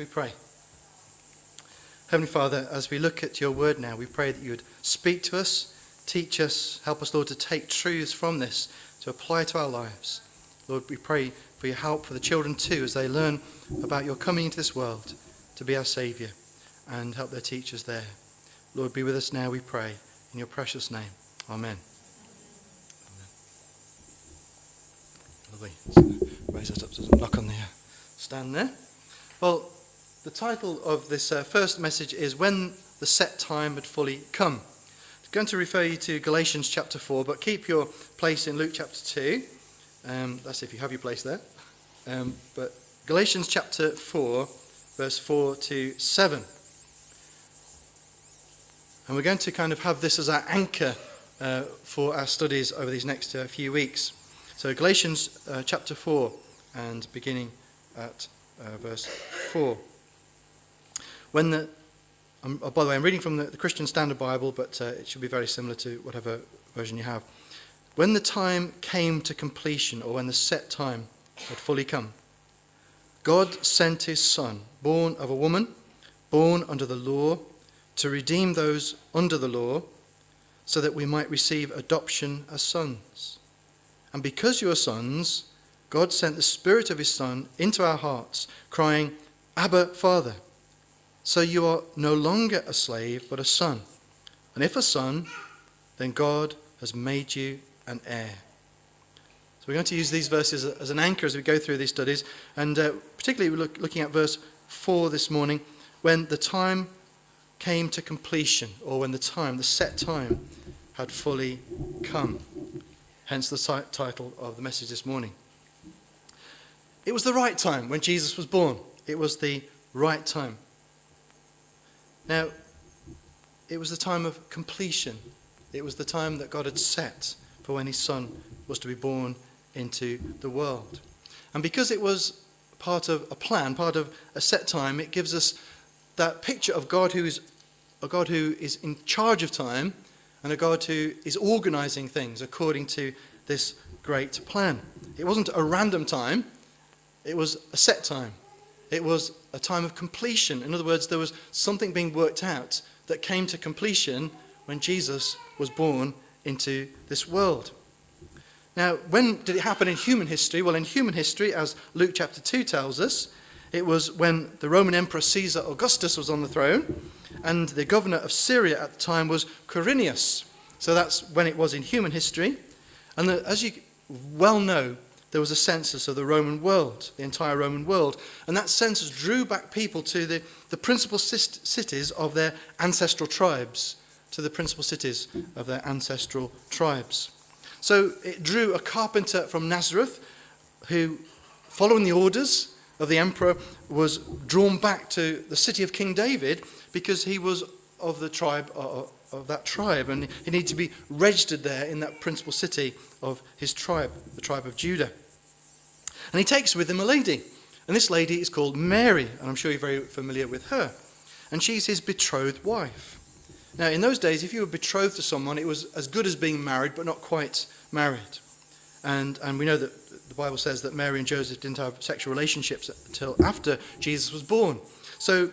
We pray? Heavenly Father, as we look at your word now, we pray that you would speak to us, teach us, help us, Lord, to take truths from this, to apply to our lives. Lord, we pray for your help for the children too, as they learn about your coming into this world to be our Saviour and help their teachers there. Lord, be with us now, we pray. In your precious name. Amen. Lovely. Raise that up knock on the uh, stand there. Well, the title of this uh, first message is When the Set Time Had Fully Come. I'm going to refer you to Galatians chapter 4, but keep your place in Luke chapter 2. Um, that's if you have your place there. Um, but Galatians chapter 4, verse 4 to 7. And we're going to kind of have this as our anchor uh, for our studies over these next uh, few weeks. So, Galatians uh, chapter 4, and beginning at uh, verse 4. When the, um, oh, by the way, I'm reading from the, the Christian Standard Bible, but uh, it should be very similar to whatever version you have. When the time came to completion, or when the set time had fully come, God sent his Son, born of a woman, born under the law, to redeem those under the law, so that we might receive adoption as sons. And because you are sons, God sent the Spirit of his Son into our hearts, crying, Abba, Father. So you are no longer a slave, but a son. And if a son, then God has made you an heir. So we're going to use these verses as an anchor as we go through these studies, and uh, particularly we're look, looking at verse 4 this morning, when the time came to completion, or when the time, the set time, had fully come. Hence the title of the message this morning. It was the right time when Jesus was born. It was the right time. Now, it was the time of completion. It was the time that God had set for when his son was to be born into the world. And because it was part of a plan, part of a set time, it gives us that picture of God who's a God who is in charge of time and a God who is organizing things according to this great plan. It wasn't a random time, it was a set time. It was a time of completion. In other words, there was something being worked out that came to completion when Jesus was born into this world. Now, when did it happen in human history? Well, in human history, as Luke chapter 2 tells us, it was when the Roman Emperor Caesar Augustus was on the throne, and the governor of Syria at the time was Quirinius. So that's when it was in human history. And the, as you well know, there was a census of the Roman world, the entire Roman world. And that census drew back people to the, the principal cities of their ancestral tribes, to the principal cities of their ancestral tribes. So it drew a carpenter from Nazareth who, following the orders of the emperor, was drawn back to the city of King David because he was of the tribe of, of that tribe and he needed to be registered there in that principal city of his tribe, the tribe of Judah. And he takes with him a lady. And this lady is called Mary, and I'm sure you're very familiar with her. And she's his betrothed wife. Now, in those days, if you were betrothed to someone, it was as good as being married, but not quite married. And, and we know that the Bible says that Mary and Joseph didn't have sexual relationships until after Jesus was born. So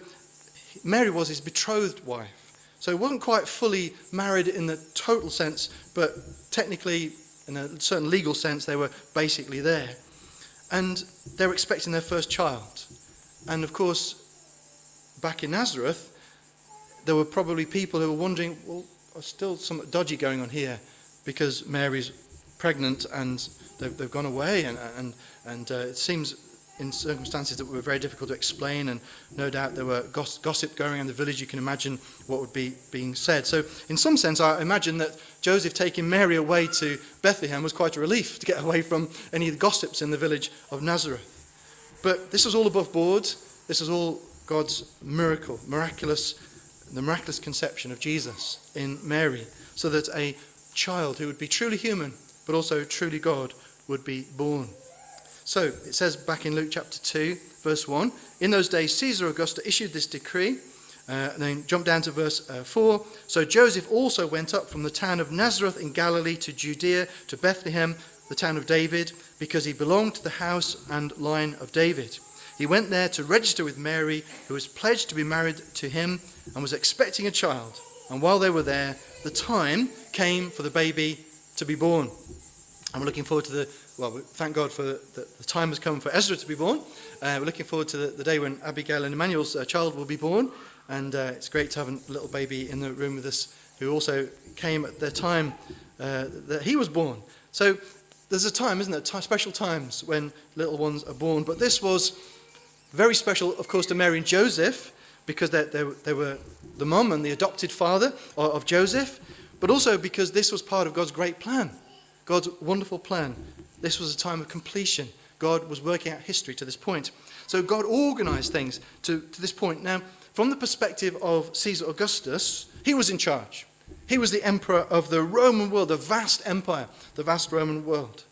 Mary was his betrothed wife. So it wasn't quite fully married in the total sense, but technically, in a certain legal sense, they were basically there. And they were expecting their first child. And of course, back in Nazareth, there were probably people who were wondering, well, there's still something dodgy going on here because Mary's pregnant and they've, they've gone away. And, and, and uh, it seems in circumstances that were very difficult to explain, and no doubt there were gossip going around the village. You can imagine what would be being said. So, in some sense, I imagine that Joseph taking Mary away to Bethlehem was quite a relief to get away from any of the gossips in the village of Nazareth. But this was all above board. This was all God's miracle, miraculous, the miraculous conception of Jesus in Mary, so that a child who would be truly human, but also truly God, would be born. So it says back in Luke chapter 2, verse 1 In those days, Caesar Augustus issued this decree. Uh, and then jump down to verse uh, 4. So Joseph also went up from the town of Nazareth in Galilee to Judea, to Bethlehem, the town of David, because he belonged to the house and line of David. He went there to register with Mary, who was pledged to be married to him and was expecting a child. And while they were there, the time came for the baby to be born. We're looking forward to the, well, thank God for the, the time has come for Ezra to be born. Uh, we're looking forward to the, the, day when Abigail and Emmanuel's uh, child will be born. And uh, it's great to have a little baby in the room with us who also came at the time uh, that he was born. So there's a time, isn't there? T- special times when little ones are born. But this was very special, of course, to Mary and Joseph because they, they, they were the mum and the adopted father of, of Joseph, but also because this was part of God's great plan, God's wonderful plan. This was a time of completion. God was working out history to this point. So God organized things to, to this point. Now, from the perspective of Caesar Augustus, he was in charge. He was the emperor of the Roman world, the vast empire, the vast Roman world.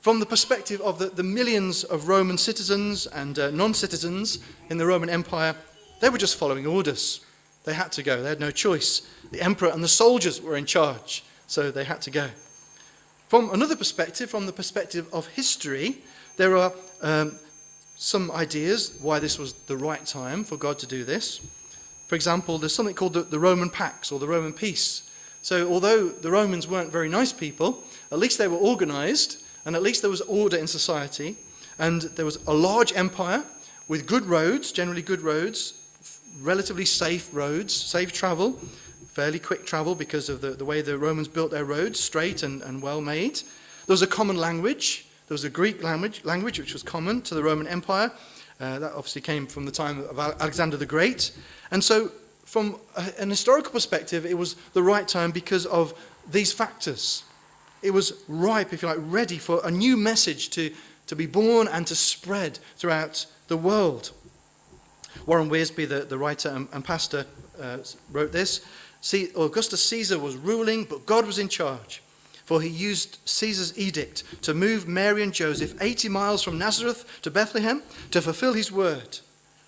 From the perspective of the, the millions of Roman citizens and uh, non citizens in the Roman Empire, they were just following orders. They had to go, they had no choice. The emperor and the soldiers were in charge, so they had to go. From another perspective, from the perspective of history, there are um, some ideas why this was the right time for God to do this. For example, there's something called the, the Roman Pax or the Roman Peace. So, although the Romans weren't very nice people, at least they were organized and at least there was order in society. And there was a large empire with good roads, generally good roads, relatively safe roads, safe travel, fairly quick travel because of the, the way the Romans built their roads, straight and, and well made. There was a common language. There was a Greek language, language which was common to the Roman Empire. Uh, that obviously came from the time of Alexander the Great. And so, from a, an historical perspective, it was the right time because of these factors. It was ripe, if you like, ready for a new message to, to be born and to spread throughout the world. Warren Wiersbe, the, the writer and, and pastor, uh, wrote this. See, Augustus Caesar was ruling, but God was in charge. For he used Caesar's edict to move Mary and Joseph 80 miles from Nazareth to Bethlehem to fulfill his word.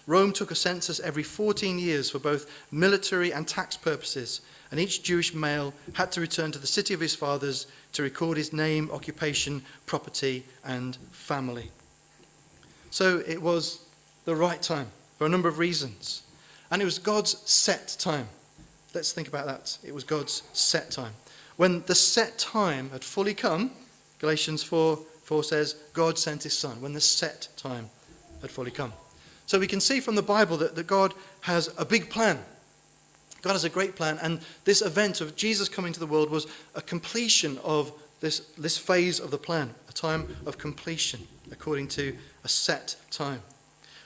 Rome took a census every 14 years for both military and tax purposes, and each Jewish male had to return to the city of his fathers to record his name, occupation, property, and family. So it was the right time for a number of reasons. And it was God's set time. Let's think about that. It was God's set time. When the set time had fully come, Galatians 4, 4 says, God sent his son. When the set time had fully come. So we can see from the Bible that, that God has a big plan. God has a great plan, and this event of Jesus coming to the world was a completion of this, this phase of the plan, a time of completion, according to a set time.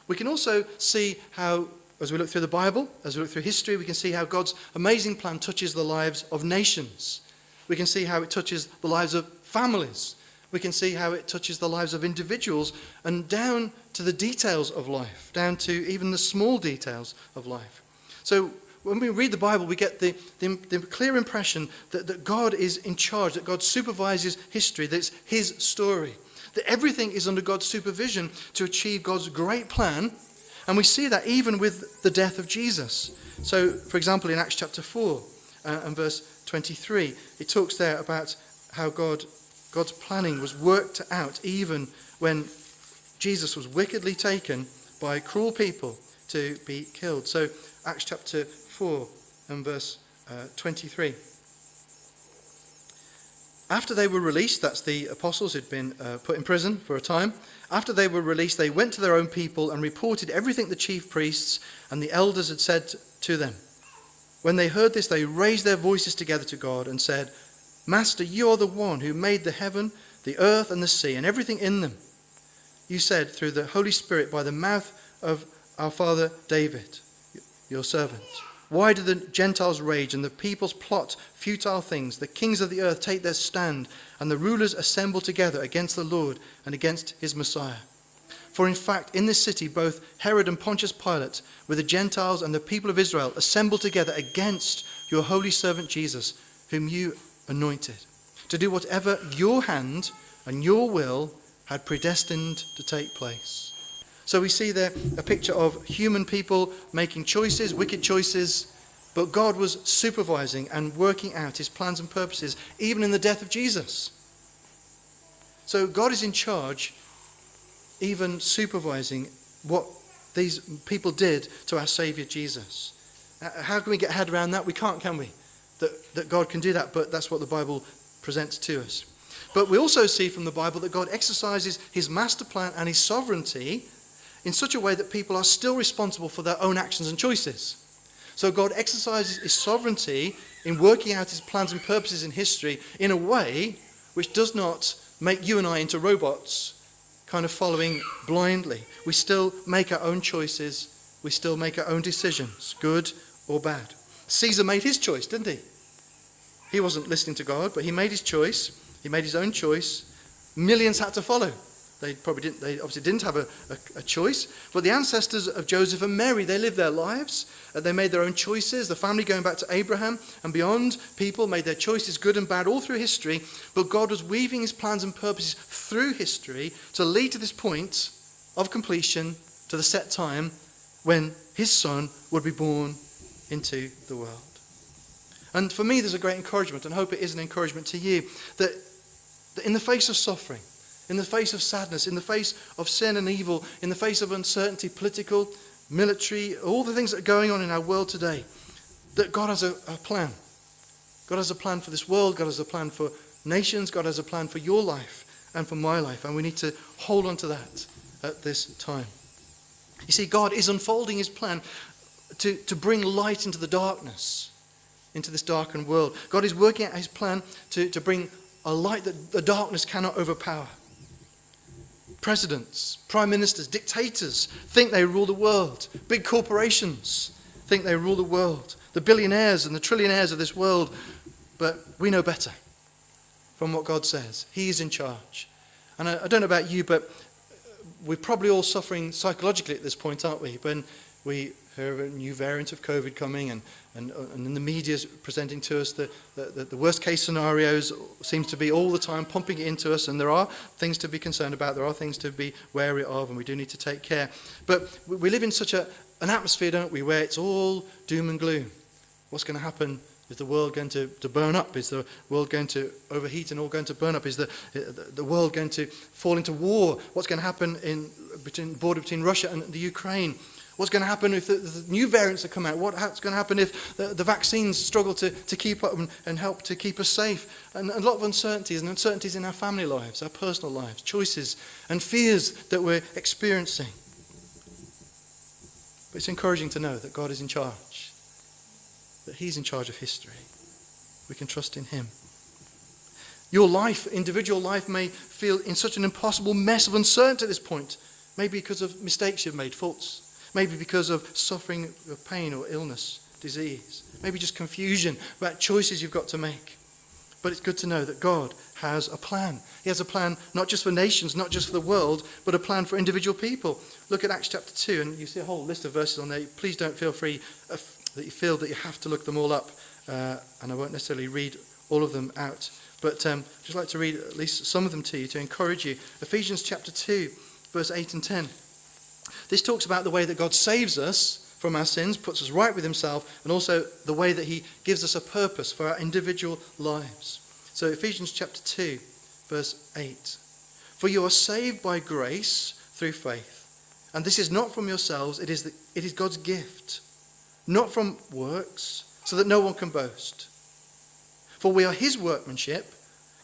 We can also see how, as we look through the Bible, as we look through history, we can see how God's amazing plan touches the lives of nations. We can see how it touches the lives of families. We can see how it touches the lives of individuals and down to the details of life, down to even the small details of life. So when we read the Bible, we get the, the, the, clear impression that, that God is in charge, that God supervises history, that it's His story, that everything is under God's supervision to achieve God's great plan. And we see that even with the death of Jesus. So, for example, in Acts chapter 4 uh, and verse 23, it talks there about how God, God's planning was worked out even when Jesus was wickedly taken by cruel people to be killed. So, Acts chapter 4 and verse uh, 23. After they were released, that's the apostles who'd been uh, put in prison for a time. After they were released, they went to their own people and reported everything the chief priests and the elders had said to them. When they heard this, they raised their voices together to God and said, Master, you are the one who made the heaven, the earth, and the sea, and everything in them. You said through the Holy Spirit by the mouth of our father David, your servant. Why do the Gentiles rage and the peoples plot futile things? The kings of the earth take their stand, and the rulers assemble together against the Lord and against his Messiah. For in fact, in this city, both Herod and Pontius Pilate, with the Gentiles and the people of Israel, assembled together against your holy servant Jesus, whom you anointed, to do whatever your hand and your will had predestined to take place. So we see there a picture of human people making choices, wicked choices, but God was supervising and working out his plans and purposes, even in the death of Jesus. So God is in charge, even supervising what these people did to our Saviour Jesus. Uh, How can we get head around that? We can't, can we? That, that God can do that, but that's what the Bible presents to us. But we also see from the Bible that God exercises his master plan and his sovereignty in such a way that people are still responsible for their own actions and choices. So God exercises his sovereignty in working out his plans and purposes in history in a way which does not make you and I into robots, kind of following blindly. We still make our own choices, we still make our own decisions, good or bad. Caesar made his choice, didn't he? He wasn't listening to God, but he made his choice. He made his own choice. Millions had to follow. They probably didn't, they obviously didn't have a, a, a choice. But the ancestors of Joseph and Mary, they lived their lives. Uh, they made their own choices. The family going back to Abraham and beyond, people made their choices, good and bad, all through history. But God was weaving his plans and purposes through history to lead to this point of completion, to the set time when his son would be born into the world. And for me, there's a great encouragement, and hope it is an encouragement to you, that, that in the face of suffering, in the face of sadness, in the face of sin and evil, in the face of uncertainty, political, military, all the things that are going on in our world today, that God has a, a plan. God has a plan for this world, God has a plan for nations, God has a plan for your life and for my life, and we need to hold on to that at this time. You see, God is unfolding his plan to, to bring light into the darkness, into this darkened world. God is working out his plan to, to bring a light that the darkness cannot overpower. Presidents, prime ministers, dictators think they rule the world. Big corporations think they rule the world. The billionaires and the trillionaires of this world. But we know better from what God says. He is in charge. And I, I don't know about you, but we're probably all suffering psychologically at this point, aren't we? When we a new variant of COVID coming and, and, uh, and the media's presenting to us the, the, the worst case scenarios seems to be all the time pumping it into us and there are things to be concerned about, there are things to be wary of and we do need to take care. But we live in such a, an atmosphere, don't we, where it's all doom and gloom. What's going to happen is the world going to, to burn up? Is the world going to overheat and all going to burn up? Is the, uh, the world going to fall into war? What's going to happen in between border between Russia and the Ukraine? What's going to happen if the, the new variants have come out? What's going to happen if the, the vaccines struggle to, to keep up and, and, help to keep us safe? And a lot of uncertainties and uncertainties in our family lives, our personal lives, choices and fears that we're experiencing. But it's encouraging to know that God is in charge, that He's in charge of history. We can trust in Him. Your life, individual life, may feel in such an impossible mess of uncertainty at this point. Maybe because of mistakes you've made, faults Maybe because of suffering of pain or illness, disease. Maybe just confusion about choices you've got to make. But it's good to know that God has a plan. He has a plan not just for nations, not just for the world, but a plan for individual people. Look at Acts chapter 2, and you see a whole list of verses on there. Please don't feel free uh, that you feel that you have to look them all up, uh, and I won't necessarily read all of them out. But um, I'd just like to read at least some of them to you to encourage you. Ephesians chapter 2, verse 8 and 10. This talks about the way that God saves us from our sins, puts us right with Himself, and also the way that He gives us a purpose for our individual lives. So, Ephesians chapter 2, verse 8. For you are saved by grace through faith. And this is not from yourselves, it is, the, it is God's gift, not from works, so that no one can boast. For we are His workmanship,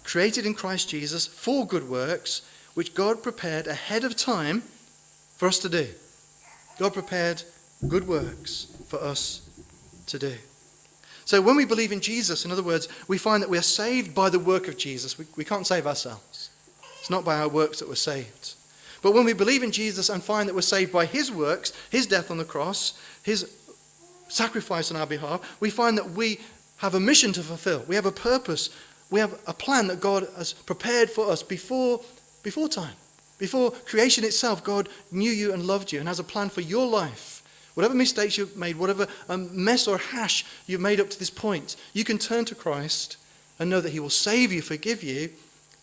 created in Christ Jesus for good works, which God prepared ahead of time for us to do. God prepared good works for us to do. So when we believe in Jesus, in other words, we find that we are saved by the work of Jesus. We, we can't save ourselves. It's not by our works that we're saved. But when we believe in Jesus and find that we're saved by his works, his death on the cross, his sacrifice on our behalf, we find that we have a mission to fulfill. We have a purpose. We have a plan that God has prepared for us before, before time. Before creation itself, God knew you and loved you and has a plan for your life. Whatever mistakes you've made, whatever um, mess or hash you've made up to this point, you can turn to Christ and know that He will save you, forgive you,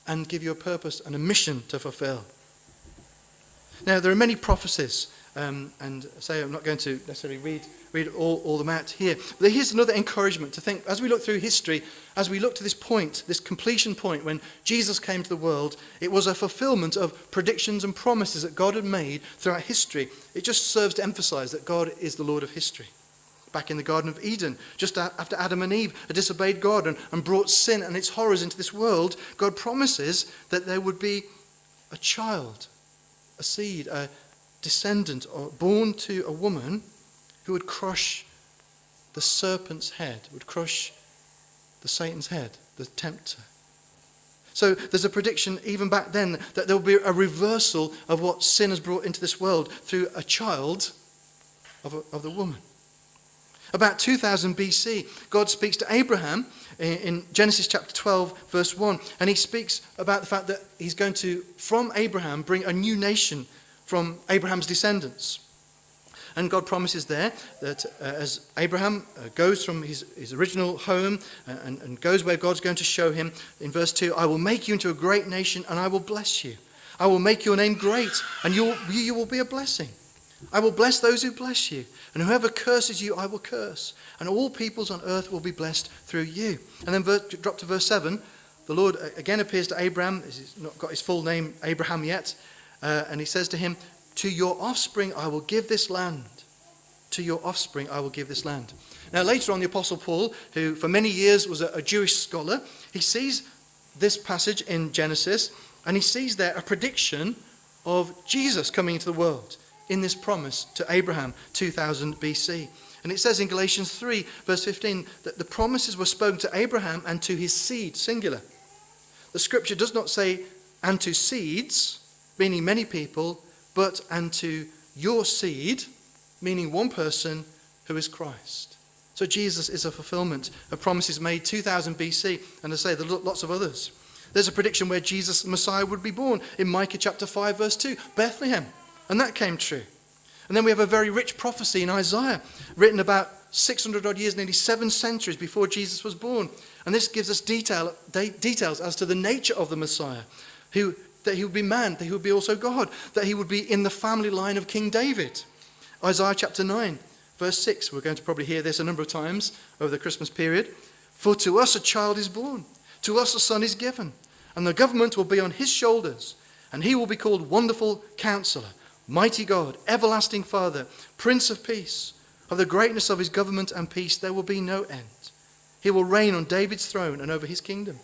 and give you a purpose and a mission to fulfill. Now, there are many prophecies um, and say I'm not going to necessarily read, read all, all them out here. But here's another encouragement to think as we look through history, as we look to this point, this completion point when Jesus came to the world, it was a fulfillment of predictions and promises that God had made throughout history. It just serves to emphasize that God is the Lord of history. Back in the Garden of Eden, just after Adam and Eve had disobeyed God and, and brought sin and its horrors into this world, God promises that there would be a child, a seed, a descendant or born to a woman who would crush the serpent's head, would crush the Satan's head, the tempter. So there's a prediction even back then that there will be a reversal of what sin has brought into this world through a child of, a, of the woman. About 2000 BC, God speaks to Abraham in Genesis chapter 12, verse 1, and he speaks about the fact that he's going to, from Abraham, bring a new nation from Abraham's descendants. And God promises there that uh, as Abraham uh, goes from his, his original home and, uh, and, and goes where God's going to show him, in verse 2, I will make you into a great nation and I will bless you. I will make your name great and you you will be a blessing. I will bless those who bless you, and whoever curses you, I will curse. And all peoples on earth will be blessed through you. And then verse, drop to verse 7. The Lord uh, again appears to Abraham. He's not got his full name, Abraham, yet. Uh, and he says to him, To your offspring I will give this land. To your offspring I will give this land. Now, later on, the Apostle Paul, who for many years was a, a Jewish scholar, he sees this passage in Genesis and he sees there a prediction of Jesus coming into the world in this promise to Abraham 2000 BC. And it says in Galatians 3, verse 15, that the promises were spoken to Abraham and to his seed, singular. The scripture does not say, and to seeds, meaning many people, but and to your seed, meaning one person who is Christ. So Jesus is a fulfillment of promises made 2000 BC, and I say there are lots of others. There's a prediction where Jesus, Messiah, would be born in Micah chapter 5, verse 2, Bethlehem. And that came true. And then we have a very rich prophecy in Isaiah, written about 600 odd years, nearly seven centuries before Jesus was born. And this gives us detail, de- details as to the nature of the Messiah, who, that he would be man, that he would be also God, that he would be in the family line of King David. Isaiah chapter 9, verse 6. We're going to probably hear this a number of times over the Christmas period. For to us a child is born, to us a son is given, and the government will be on his shoulders, and he will be called Wonderful Counselor Mighty God, everlasting Father, Prince of Peace, of the greatness of his government and peace there will be no end. He will reign on David's throne and over his kingdom,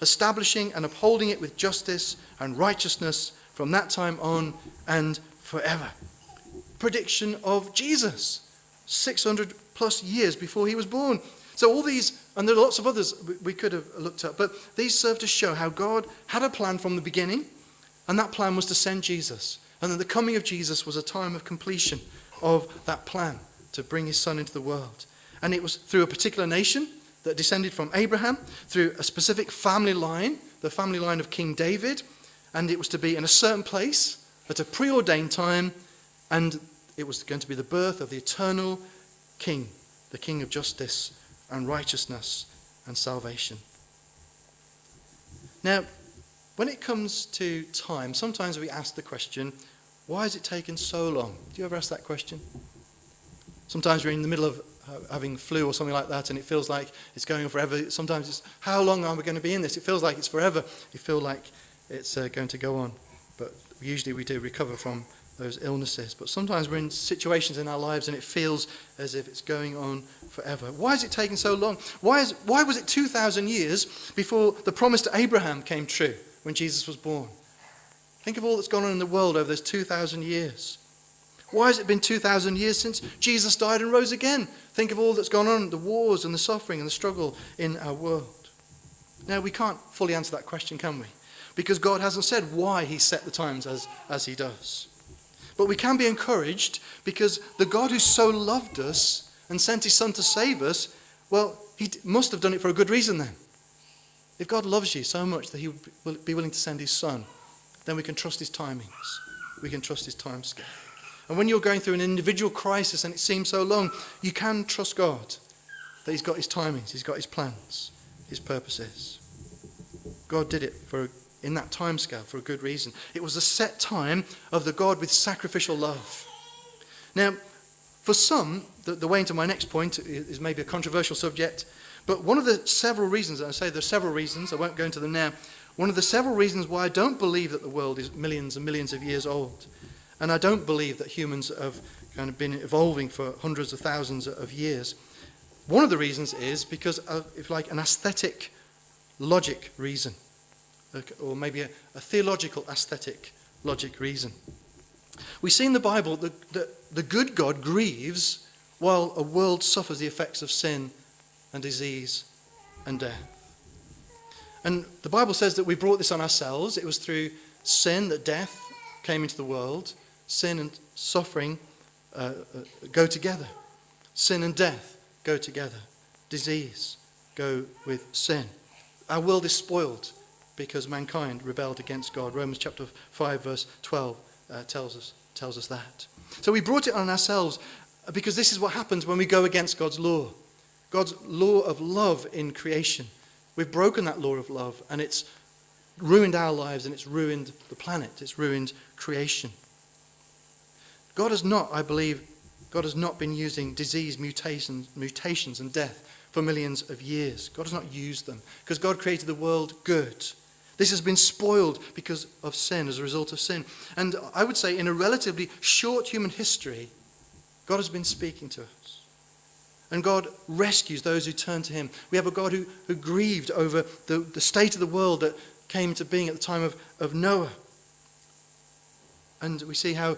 establishing and upholding it with justice and righteousness from that time on and forever. Prediction of Jesus, 600 plus years before he was born. So, all these, and there are lots of others we could have looked at, but these serve to show how God had a plan from the beginning, and that plan was to send Jesus and that the coming of Jesus was a time of completion of that plan to bring his son into the world. And it was through a particular nation that descended from Abraham, through a specific family line, the family line of King David, and it was to be in a certain place at a preordained time, and it was going to be the birth of the eternal King, the King of justice and righteousness and salvation. Now, when it comes to time, sometimes we ask the question, why has it taken so long? Do you ever ask that question? Sometimes we're in the middle of having flu or something like that and it feels like it's going on forever. Sometimes it's, how long are we going to be in this? It feels like it's forever. You feel like it's uh, going to go on. But usually we do recover from those illnesses. But sometimes we're in situations in our lives and it feels as if it's going on forever. Why is it taking so long? Why, is, why was it 2,000 years before the promise to Abraham came true? when Jesus was born. Think of all that's gone on in the world over those 2,000 years. Why has it been 2,000 years since Jesus died and rose again? Think of all that's gone on, the wars and the suffering and the struggle in our world. Now, we can't fully answer that question, can we? Because God hasn't said why He set the times as, as He does. But we can be encouraged because the God who so loved us and sent His Son to save us, well, He must have done it for a good reason then. If God loves you so much that He would be willing to send His Son, then we can trust His timings. We can trust His time scale. And when you're going through an individual crisis and it seems so long, you can trust God that He's got His timings, He's got His plans, His purposes. God did it for in that time scale for a good reason. It was a set time of the God with sacrificial love. Now, for some, the, the way into my next point is, maybe a controversial subject, but one of the several reasons, and I say there are several reasons, I won't go into them now, one of the several reasons why I don't believe that the world is millions and millions of years old, and I don't believe that humans have kind of been evolving for hundreds of thousands of years, one of the reasons is because of, if like, an aesthetic logic reason, or maybe a, a theological aesthetic logic reason. We see in the Bible that the, the good God grieves while a world suffers the effects of sin and disease and death. And the Bible says that we brought this on ourselves. It was through sin that death came into the world. Sin and suffering uh, uh, go together. Sin and death go together. Disease go with sin. Our world is spoiled because mankind rebelled against God. Romans chapter 5 verse 12 uh, tells us tells us that. So we brought it on ourselves because this is what happens when we go against God's law. God's law of love in creation. We've broken that law of love and it's ruined our lives and it's ruined the planet. It's ruined creation. God has not, I believe, God has not been using disease, mutations, mutations and death for millions of years. God has not used them because God created the world good. This has been spoiled because of sin, as a result of sin. And I would say, in a relatively short human history, God has been speaking to us. And God rescues those who turn to Him. We have a God who, who grieved over the, the state of the world that came into being at the time of, of Noah. And we see how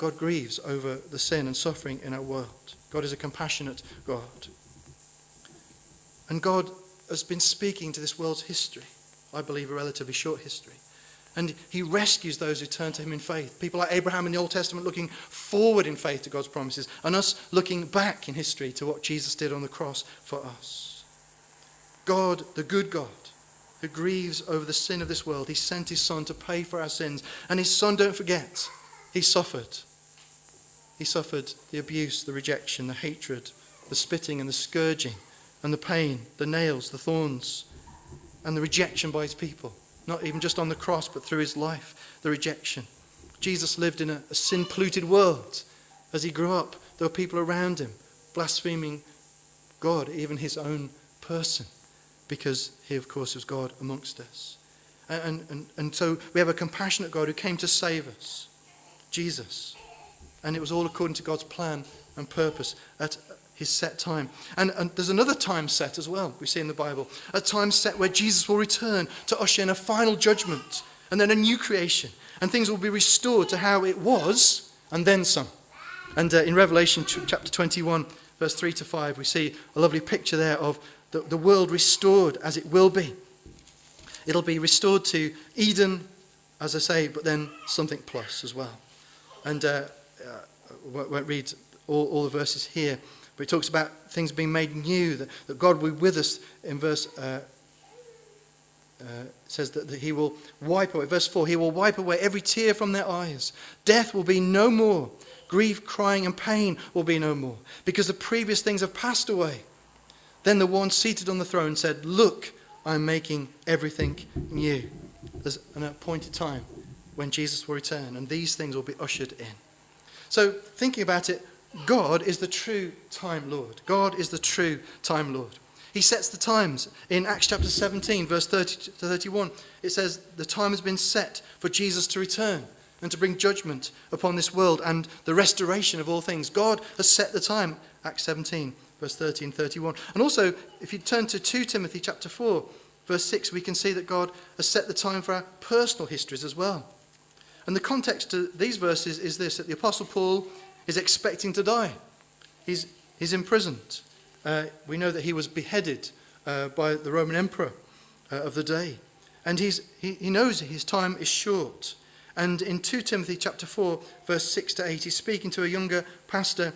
God grieves over the sin and suffering in our world. God is a compassionate God. And God has been speaking to this world's history, I believe a relatively short history. And he rescues those who turn to him in faith. People like Abraham in the Old Testament looking forward in faith to God's promises, and us looking back in history to what Jesus did on the cross for us. God, the good God, who grieves over the sin of this world, he sent his son to pay for our sins. And his son, don't forget, he suffered. He suffered the abuse, the rejection, the hatred, the spitting, and the scourging, and the pain, the nails, the thorns, and the rejection by his people. Not even just on the cross, but through his life, the rejection. Jesus lived in a, a sin polluted world. As he grew up, there were people around him blaspheming God, even his own person, because he, of course, was God amongst us. And, and, and so we have a compassionate God who came to save us, Jesus. And it was all according to God's plan and purpose at his set time. And, and, there's another time set as well, we see in the Bible. A time set where Jesus will return to usher in a final judgment and then a new creation. And things will be restored to how it was and then some. And uh, in Revelation chapter 21, verse 3 to 5, we see a lovely picture there of the, the world restored as it will be. It'll be restored to Eden, as I say, but then something plus as well. And uh, won't read all, all the verses here, but it talks about things being made new, that, that God will be with us in verse. Uh, uh, says that, that he will wipe away, verse 4, he will wipe away every tear from their eyes. Death will be no more. Grief, crying, and pain will be no more, because the previous things have passed away. Then the one seated on the throne said, Look, I'm making everything new. There's an appointed time when Jesus will return, and these things will be ushered in. So, thinking about it, God is the true time Lord. God is the true time Lord. He sets the times. In Acts chapter 17, verse 30 to 31, it says, The time has been set for Jesus to return and to bring judgment upon this world and the restoration of all things. God has set the time. Acts 17, verse 30 and 31. And also, if you turn to 2 Timothy chapter 4, verse 6, we can see that God has set the time for our personal histories as well. And the context to these verses is this that the Apostle Paul is expecting to die. He's, he's imprisoned. Uh, we know that he was beheaded uh, by the Roman emperor uh, of the day. And he's, he, he knows his time is short. And in 2 Timothy chapter 4, verse 6 to 8, he's speaking to a younger pastor,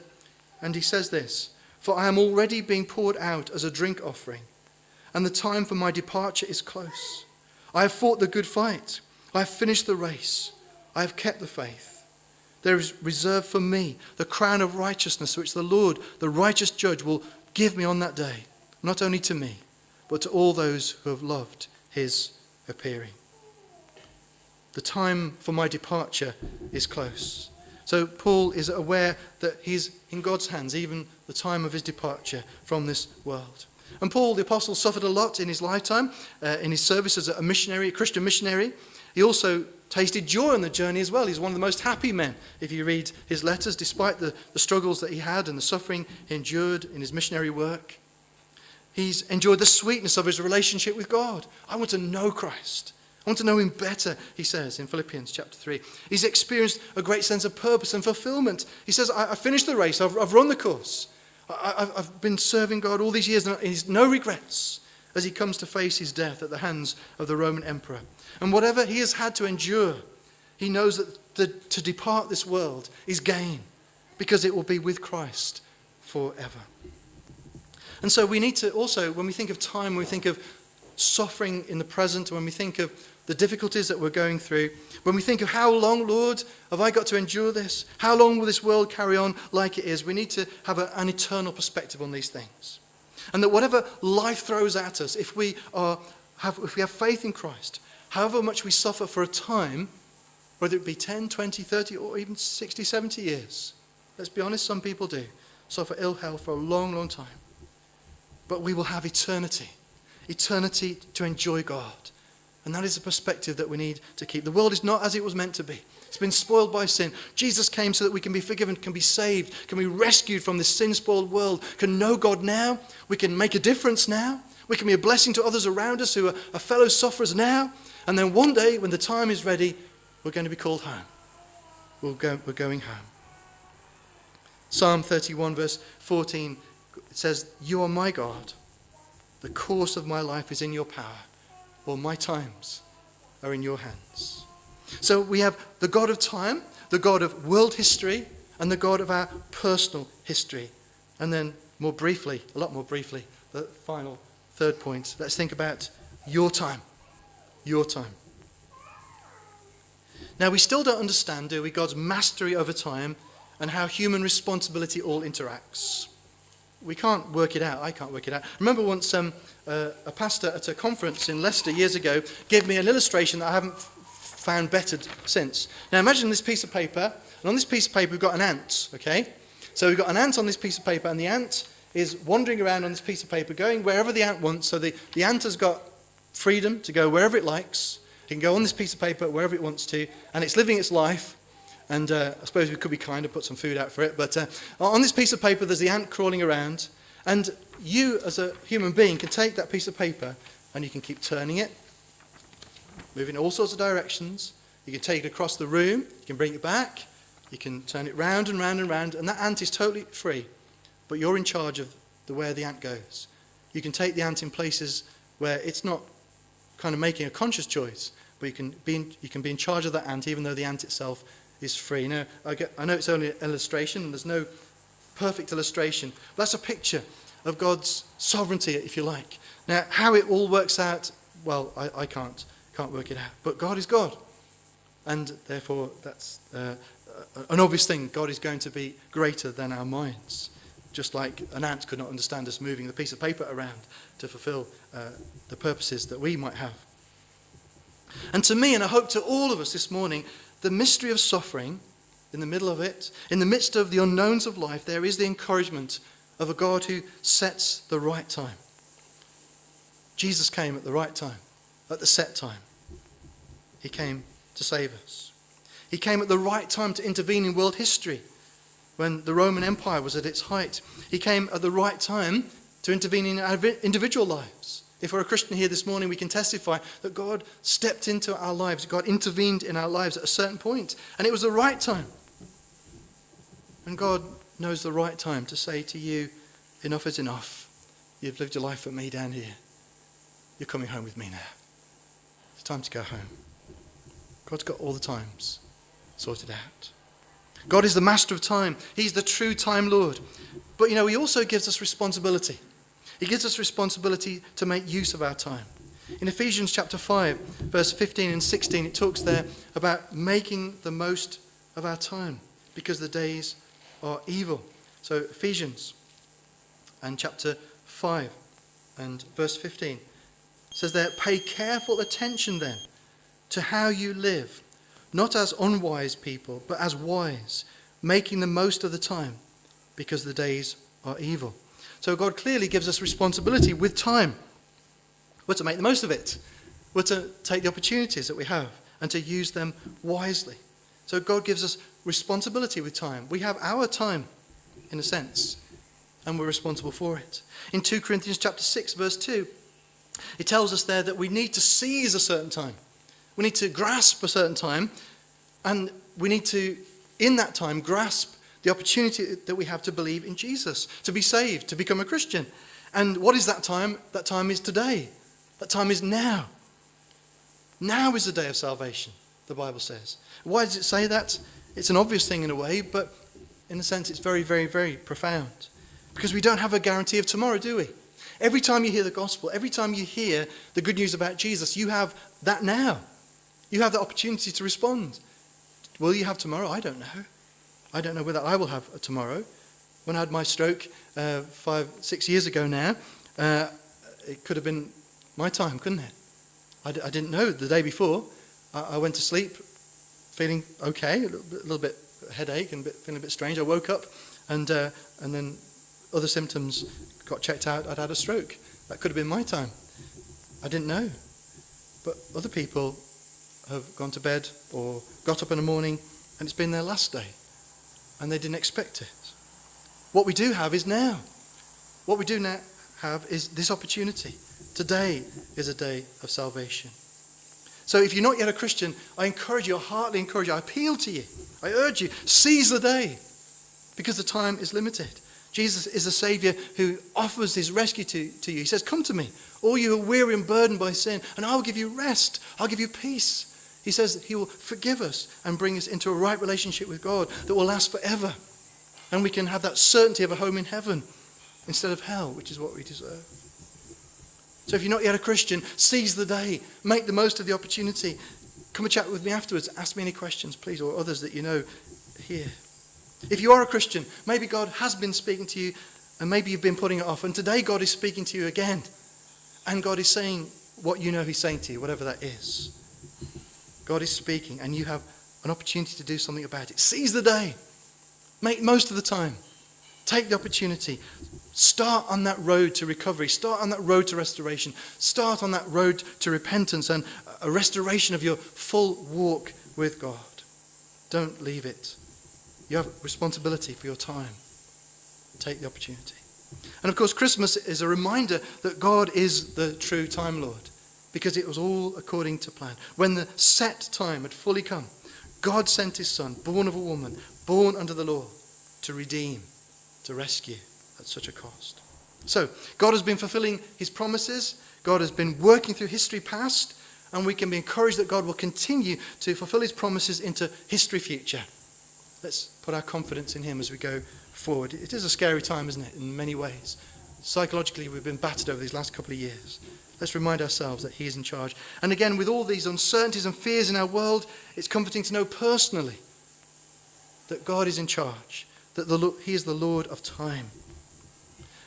and he says this For I am already being poured out as a drink offering, and the time for my departure is close. I have fought the good fight, I have finished the race. I have kept the faith. There is reserved for me the crown of righteousness, which the Lord, the righteous judge, will give me on that day, not only to me, but to all those who have loved his appearing. The time for my departure is close. So Paul is aware that he's in God's hands, even the time of his departure from this world. And Paul, the apostle, suffered a lot in his lifetime, uh, in his service as a missionary, a Christian missionary. He also tasted joy on the journey as well. He's one of the most happy men if you read his letters, despite the, the struggles that he had and the suffering he endured in his missionary work. He's enjoyed the sweetness of his relationship with God. I want to know Christ. I want to know him better, he says in Philippians chapter 3. He's experienced a great sense of purpose and fulfillment. He says, I, I finished the race, I've, I've run the course. I, have been serving God all these years, and he's no regrets as he comes to face his death at the hands of the Roman emperor. And whatever he has had to endure, he knows that the, to depart this world is gain because it will be with Christ forever. And so we need to also, when we think of time, when we think of suffering in the present, when we think of the difficulties that we're going through, when we think of how long, Lord, have I got to endure this? How long will this world carry on like it is? We need to have a, an eternal perspective on these things. And that whatever life throws at us, if we, are, have, if we have faith in Christ, however much we suffer for a time, whether it be 10, 20, 30, or even 60, 70 years, let's be honest, some people do, suffer ill health for a long, long time. But we will have eternity, eternity to enjoy God and that is the perspective that we need to keep. The world is not as it was meant to be. It's been spoiled by sin. Jesus came so that we can be forgiven, can be saved, can be rescued from this sin spoiled world, can know God now. We can make a difference now. We can be a blessing to others around us who are, fellow sufferers now. And then one day, when the time is ready, we're going to be called home. We'll go, we're going home. Psalm 31, verse 14, it says, You are my God. The course of my life is in your power or my times are in your hands. So we have the God of time, the God of world history, and the God of our personal history. And then, more briefly, a lot more briefly, the final third point. Let's think about your time. Your time. Now, we still don't understand, do we, God's mastery over time and how human responsibility all interacts. We can't work it out. I can't work it out. remember once um, uh, a pastor at a conference in Leicester years ago gave me an illustration that I haven't found bettered since. Now imagine this piece of paper, and on this piece of paper we've got an ant, okay? So we've got an ant on this piece of paper, and the ant is wandering around on this piece of paper, going wherever the ant wants. So the, the ant has got freedom to go wherever it likes. It can go on this piece of paper wherever it wants to, and it's living its life. And uh, I suppose we could be kind and put some food out for it. But uh, on this piece of paper, there's the ant crawling around. And you, as a human being, can take that piece of paper and you can keep turning it, moving all sorts of directions. You can take it across the room, you can bring it back, you can turn it round and round and round, and that ant is totally free. But you're in charge of the where the ant goes. You can take the ant in places where it's not kind of making a conscious choice, but you can be in, you can be in charge of that ant even though the ant itself is free. Now, I, get, I know it's only an illustration, and there's no perfect illustration. But that's a picture of God's sovereignty, if you like. Now, how it all works out, well, I, I can't, can't work it out. But God is God. And therefore, that's uh, an obvious thing. God is going to be greater than our minds. Just like an ant could not understand us moving the piece of paper around to fulfill uh, the purposes that we might have. And to me, and I hope to all of us this morning, the mystery of suffering in the middle of it, in the midst of the unknowns of life, there is the encouragement of a God who sets the right time. Jesus came at the right time, at the set time. He came to save us. He came at the right time to intervene in world history when the Roman Empire was at its height. He came at the right time to intervene in our individual lives. If we're a Christian here this morning, we can testify that God stepped into our lives, God intervened in our lives at a certain point, and it was the right time. And God knows the right time to say to you, enough is enough. You've lived your life for me down here. You're coming home with me now. It's time to go home. God's got all the times sorted out. God is the master of time. He's the true time Lord. But you know, he also gives us responsibility. He gives us responsibility to make use of our time. In Ephesians chapter 5, verse 15 and 16, it talks there about making the most of our time because the days are evil. So, Ephesians and chapter 5 and verse 15 says there, Pay careful attention then to how you live, not as unwise people, but as wise, making the most of the time, because the days are evil. So God clearly gives us responsibility with time. We're to make the most of it. We're to take the opportunities that we have and to use them wisely. So God gives us responsibility with time. We have our time, in a sense, and we're responsible for it. In 2 Corinthians chapter 6, verse 2, it tells us there that we need to seize a certain time. We need to grasp a certain time, and we need to, in that time, grasp the opportunity that we have to believe in Jesus, to be saved, to become a Christian. And what is that time? That time is today. That time is now. Now is the day of salvation, the Bible says. Why does it say that? It's an obvious thing in a way, but in a sense, it's very, very, very profound. Because we don't have a guarantee of tomorrow, do we? Every time you hear the gospel, every time you hear the good news about Jesus, you have that now. You have the opportunity to respond. Will you have tomorrow? I don't know. I don't know whether I will have tomorrow. When I had my stroke uh, five, six years ago now, uh, it could have been my time, couldn't it? I d- I didn't know the day before. I, I went to sleep feeling okay, a little bit, a little bit headache and a bit, feeling a bit strange. I woke up and, uh, and then other symptoms got checked out. I'd had a stroke. That could have been my time. I didn't know. But other people have gone to bed or got up in the morning and it's been their last day and they didn't expect it. What we do have is now. What we do now have is this opportunity. Today is a day of salvation. So if you're not yet a Christian, I encourage you, I heartily encourage you, I appeal to you, I urge you, seize the day because the time is limited. Jesus is a Savior who offers his rescue to, to you. He says, Come to me, all you who are weary and burdened by sin, and I will give you rest. I'll give you peace. He says that he will forgive us and bring us into a right relationship with God that will last forever. And we can have that certainty of a home in heaven instead of hell, which is what we deserve. So if you're not yet a Christian, seize the day. Make the most of the opportunity. Come and chat with me afterwards. Ask me any questions, please, or others that you know here. If you are a Christian, maybe God has been speaking to you and maybe you've been putting it off. And today God is speaking to you again. And God is saying what you know He's saying to you, whatever that is. God is speaking and you have an opportunity to do something about it. Seize the day. Make most of the time. Take the opportunity. Start on that road to recovery. Start on that road to restoration. Start on that road to repentance and a restoration of your full walk with God. Don't leave it. You have responsibility for your time. Take the opportunity. And of course, Christmas is a reminder that God is the true time Lord because it was all according to plan. When the set time had fully come, God sent his son, born of a woman, born under the law, to redeem, to rescue at such a cost. So, God has been fulfilling his promises. God has been working through history past, and we can be encouraged that God will continue to fulfill his promises into history future. Let's put our confidence in him as we go forward. It is a scary time, isn't it, in many ways. Psychologically, we've been battered over these last couple of years. Let's remind ourselves that He is in charge. And again, with all these uncertainties and fears in our world, it's comforting to know personally that God is in charge, that the, He is the Lord of time.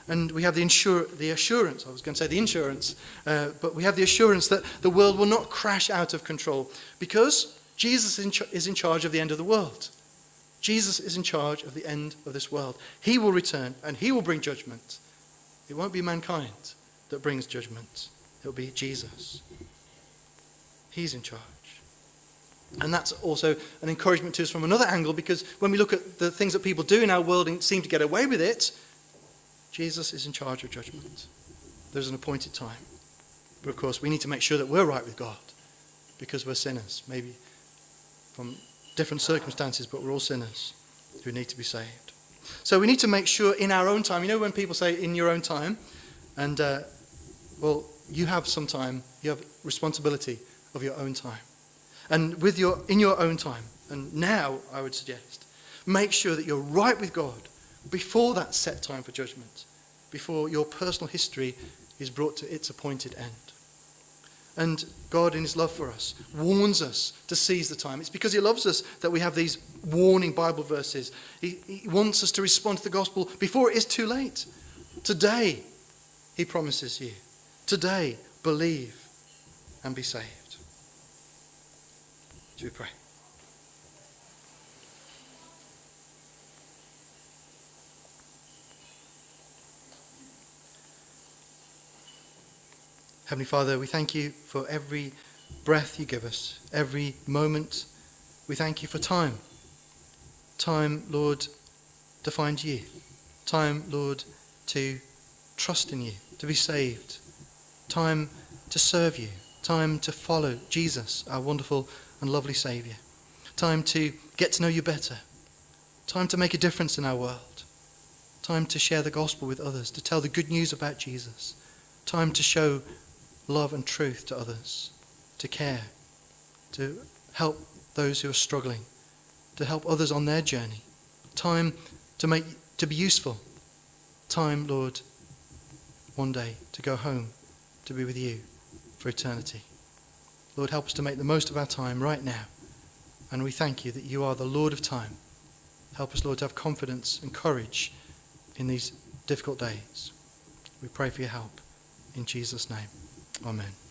And we have the, insur- the assurance, I was going to say the insurance, uh, but we have the assurance that the world will not crash out of control because Jesus in, ch- is in charge of the end of the world. Jesus is in charge of the end of this world. He will return and he will bring judgment. It won't be mankind that brings judgment, it'll be Jesus. He's in charge. And that's also an encouragement to us from another angle because when we look at the things that people do in our world and seem to get away with it, Jesus is in charge of judgment. There's an appointed time. But of course, we need to make sure that we're right with God because we're sinners, maybe from different circumstances, but we're all sinners who need to be saved. So we need to make sure in our own time, you know, when people say in your own time, and uh, well, you have some time, you have responsibility of your own time. And with your, in your own time, and now I would suggest, make sure that you're right with God before that set time for judgment, before your personal history is brought to its appointed end. And God, in His love for us, warns us to seize the time. It's because He loves us that we have these warning Bible verses. He, he wants us to respond to the gospel before it is too late. Today, He promises you. Today, believe and be saved. Do we pray? Heavenly Father, we thank you for every breath you give us, every moment. We thank you for time. Time, Lord, to find you. Time, Lord, to trust in you, to be saved, Time to serve you. Time to follow Jesus, our wonderful and lovely Saviour. Time to get to know you better. Time to make a difference in our world. Time to share the gospel with others, to tell the good news about Jesus. Time to show love and truth to others, to care, to help those who are struggling, to help others on their journey. Time to make to be useful. Time, Lord, one day to go home to be with you for eternity. Lord, help us to make the most of our time right now. And we thank you that you are the Lord of time. Help us, Lord, to have confidence and courage in these difficult days. We pray for your help. In Jesus' name, amen.